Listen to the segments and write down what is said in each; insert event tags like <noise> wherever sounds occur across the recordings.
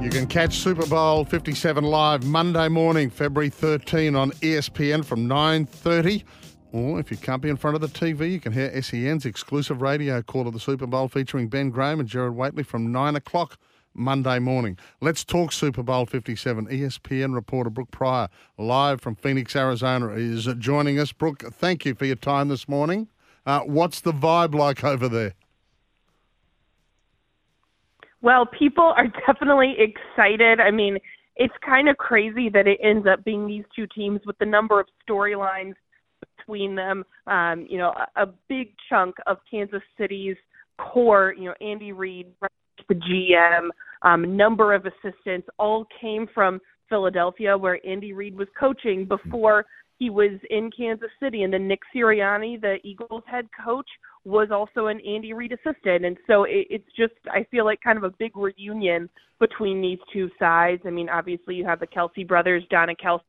You can catch Super Bowl 57 live Monday morning, February 13 on ESPN from 9.30. Or if you can't be in front of the TV, you can hear SEN's exclusive radio call of the Super Bowl featuring Ben Graham and Jared Whateley from 9 o'clock Monday morning. Let's talk Super Bowl 57. ESPN reporter Brooke Pryor, live from Phoenix, Arizona, is joining us. Brooke, thank you for your time this morning. Uh, what's the vibe like over there? Well, people are <laughs> definitely excited. I mean, it's kind of crazy that it ends up being these two teams with the number of storylines between them. Um, you know, a, a big chunk of Kansas City's core, you know, Andy Reid, the GM, um, number of assistants, all came from Philadelphia, where Andy Reid was coaching before he was in Kansas City, and then Nick Sirianni, the Eagles head coach, was also an Andy Reid assistant, and so it, it's just I feel like kind of a big reunion between these two sides. I mean, obviously you have the Kelce brothers, Donna Kelce.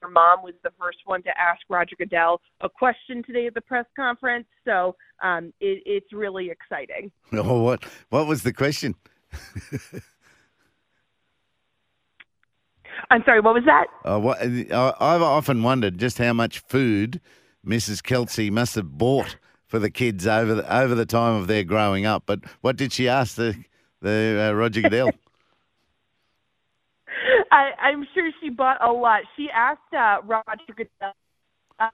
Her mom was the first one to ask Roger Goodell a question today at the press conference, so um, it, it's really exciting. <laughs> Oh, what what was the question? <laughs> I'm sorry, what was that? Uh, what, uh, I've often wondered just how much food Mrs. Kelce must have bought for the kids over the, over the time of their growing up. But what did she ask the the uh, Roger Goodell? <laughs> I, I'm sure she bought a lot. She asked uh, Roger Goodell um,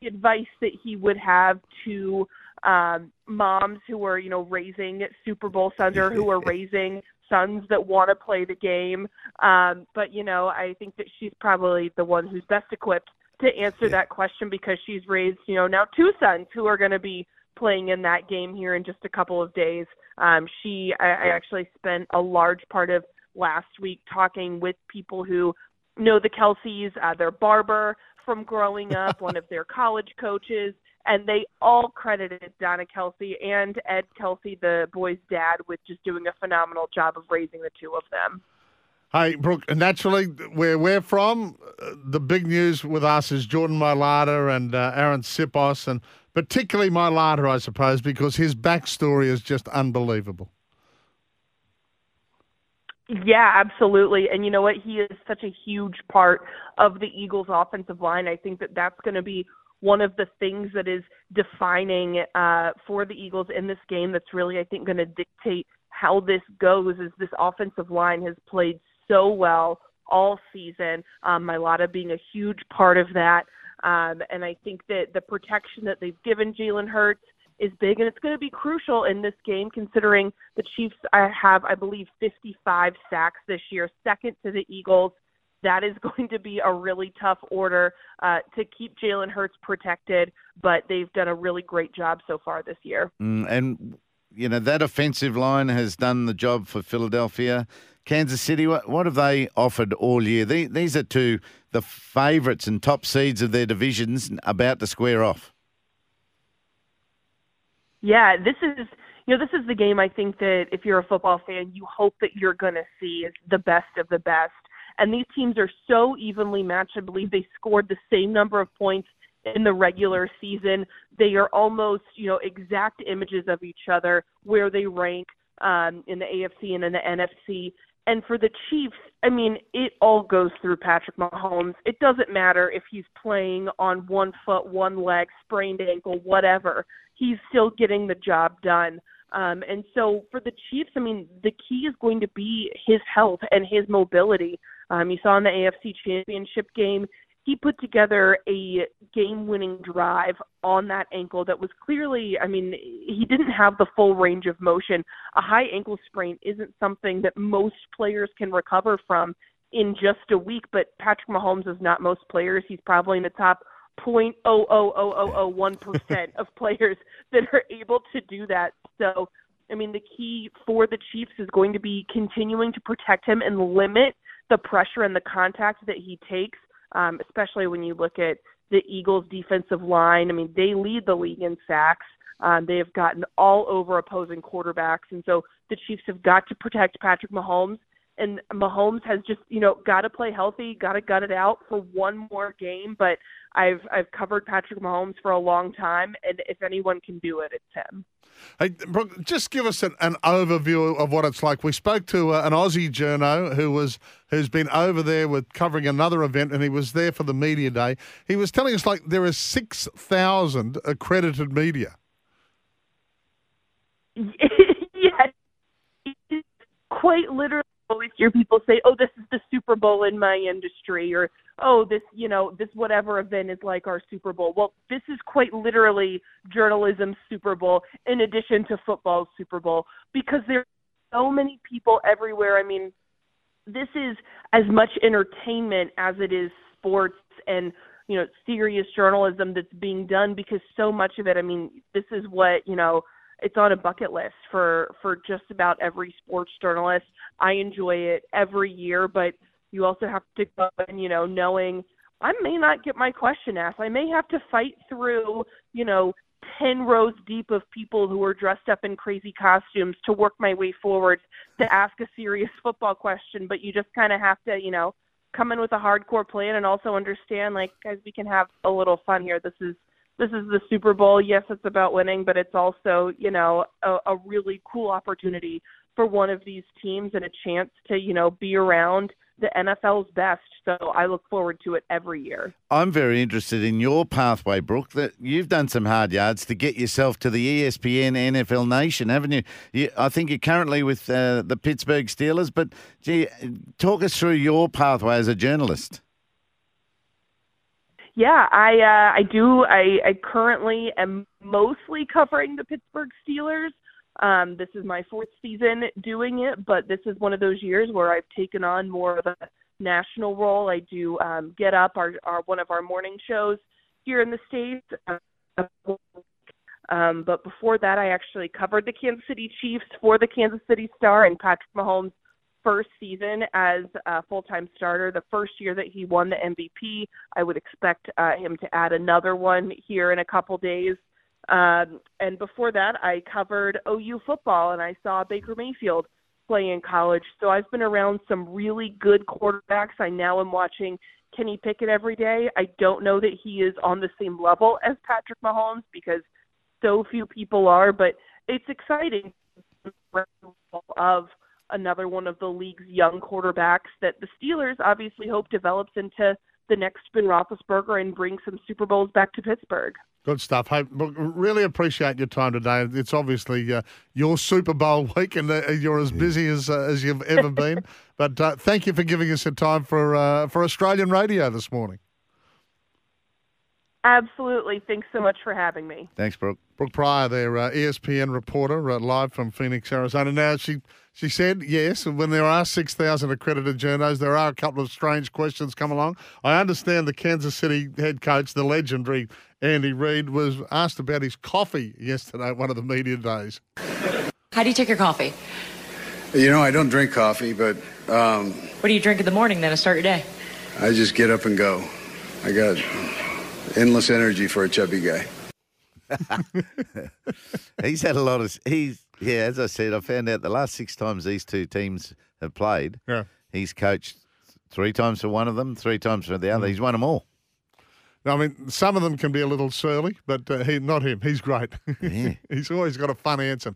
the advice that he would have to um, moms who are, you know, raising Super Bowl sons or who are <laughs> raising sons that want to play the game. Um, but you know, I think that she's probably the one who's best equipped to answer yeah. that question because she's raised, you know, now two sons who are going to be playing in that game here in just a couple of days. Um, she, I, I actually spent a large part of last week talking with people who know the Kelces, uh, their barber from growing up, <laughs> one of their college coaches, and they all credited Donna Kelce and Ed Kelce, the boy's dad, with just doing a phenomenal job of raising the two of them. Hey, Brooke, naturally, where we're from, the big news with us is Jordan Mailata and uh, Arryn Siposs, and particularly Mailata, I suppose, because his backstory is just unbelievable. Yeah, absolutely. And you know what? He is such a huge part of the Eagles' offensive line. I think that that's going to be one of the things that is defining uh, for the Eagles in this game that's really, I think, going to dictate how this goes is this offensive line has played so well all season. Um, Mailata being a huge part of that. Um, and I think that the protection that they've given Jalen Hurts is big, and it's going to be crucial in this game considering the Chiefs have, I believe, 55 sacks this year, second to the Eagles that is <laughs> going to be a really tough order uh, to keep Jalen Hurts protected, but they've done a really great job so far this year. Mm, and, you know, that offensive line has done the job for Philadelphia. Kansas City, what, what have they offered all year? These are two the favourites and top seeds of their divisions about to square off. Yeah, this is you know this is the game I think that if you're a football fan, you hope that you're going to see is the best of the best. And these teams are so evenly matched. I believe they scored the same number of points in the regular season. They are almost, you know, exact images of each other where they rank um, in the AFC and in the NFC. And for the Chiefs, I mean, it all goes through Patrick Mahomes. It doesn't matter if he's playing on one foot, one leg, sprained ankle, whatever. He's still getting the job done. Um, and so for the Chiefs, I mean, the key is going to be his health and his mobility. Um, you saw in the AFC Championship game, he put together a game winning drive on that ankle that was clearly, I mean, he didn't have the full range of motion. A high ankle sprain isn't something that most players can recover from in just a week, but Patrick Mahomes is not most players. He's probably in the top point oh oh oh oh oh one percent of players that are able to do that. So, I mean, the key for the Chiefs is going to be continuing to protect him and limit the pressure and the contact that he takes, um, especially when you look at the Eagles' defensive line. I mean, they lead the league in sacks. Um, they have gotten all over opposing quarterbacks, and so the Chiefs have got to protect Patrick Mahomes and Mahomes has just you know got to play healthy, got to gut it out for one more game. But I've I've covered Patrick Mahomes for a long time, and if anyone can do it, it's him. Hey, Brooke, just give us an, an, overview of what it's like. We spoke to uh, an Aussie journo who was who's been over there with covering another event, and he was there for the media day. He was telling us like there are six thousand accredited media. <laughs> yeah, quite literally hear people say, "Oh, this is the Super Bowl in my industry," or "Oh, this, you know, this whatever event is like our Super Bowl." Well, this is quite literally journalism Super Bowl in addition to football Super Bowl because there are so many people everywhere. I mean, this is as much entertainment as it is sports and you know serious journalism that's being done because so much of it. I mean, this is what you know it's on a bucket list for for just about every sports journalist. I enjoy it every year, but you also have to go and you know knowing I may not get my question asked. I may have to fight through you know ten rows deep of people who are dressed up in crazy costumes to work my way forward to ask a serious <laughs> football question. But you just kind of have to you know come in with a hardcore plan and also understand like guys we can have a little fun here. This is this is the Super Bowl. Yes, it's about winning, but it's also, you know, a, a really cool opportunity for one of these teams and a chance to, you know, be around the NFL's best. So I look forward to it every year. I'm very interested in your pathway, Brooke. That you've done some hard yards to get yourself to the ESPN NFL Nation, haven't you? you I think you're currently with uh, the Pittsburgh Steelers, but gee, talk us through your pathway as a journalist. Yeah, I uh, I do. I, I currently am mostly covering the Pittsburgh Steelers. Um, this is my fourth season doing it, but this is one of those years where I've taken on more of a national role. I do um, Get Up, our, our one of our morning shows here in the states. Um, but before that, I actually covered the Kansas City Chiefs for the Kansas City Star, and Patrick Mahomes first season as a full-time starter. The first year that he won the MVP, I would expect uh, him to add another one here in a couple days. Um, and before that, I covered OU football, and I saw Baker Mayfield play in college. So I've been around some really good quarterbacks. I now am watching Kenny Pickett every day. I don't know that he is on the same level as Patrick Mahomes because so few people are, but it's exciting of another one of the league's young quarterbacks that the Steelers obviously hope develops into the next Ben Roethlisberger and bring some Super Bowls back to Pittsburgh. Good stuff. Hey, really appreciate your time today. It's obviously uh, your Super Bowl week, and uh, you're as busy as uh, as you've ever been. <laughs> but uh, thank you for giving us the time for uh, for Australian radio this morning. Absolutely. Thanks so much for having me. Thanks, Brooke. Brooke Pryor, their uh, ESPN reporter, uh, live from Phoenix, Arizona. Now, she she said, yes, when there are 6,000 accredited journos, there are a couple of strange questions come along. I understand the Kansas City head coach, the legendary Andy Reid, was asked about his coffee yesterday at one of the media days. How do you take your coffee? You know, I don't drink coffee, but. Um, what do you drink in the morning then to start your day? I just get up and go. I got endless energy for a chubby guy. <laughs> he's had a lot of. He's yeah. As I said, I found out the last six times these two teams have played. Yeah. He's coached three times for one of them, three times for the other. Mm. He's won them all. I mean, some of them can be a little surly, but uh, he not him. He's great. Yeah. <laughs> he's always got a fun answer.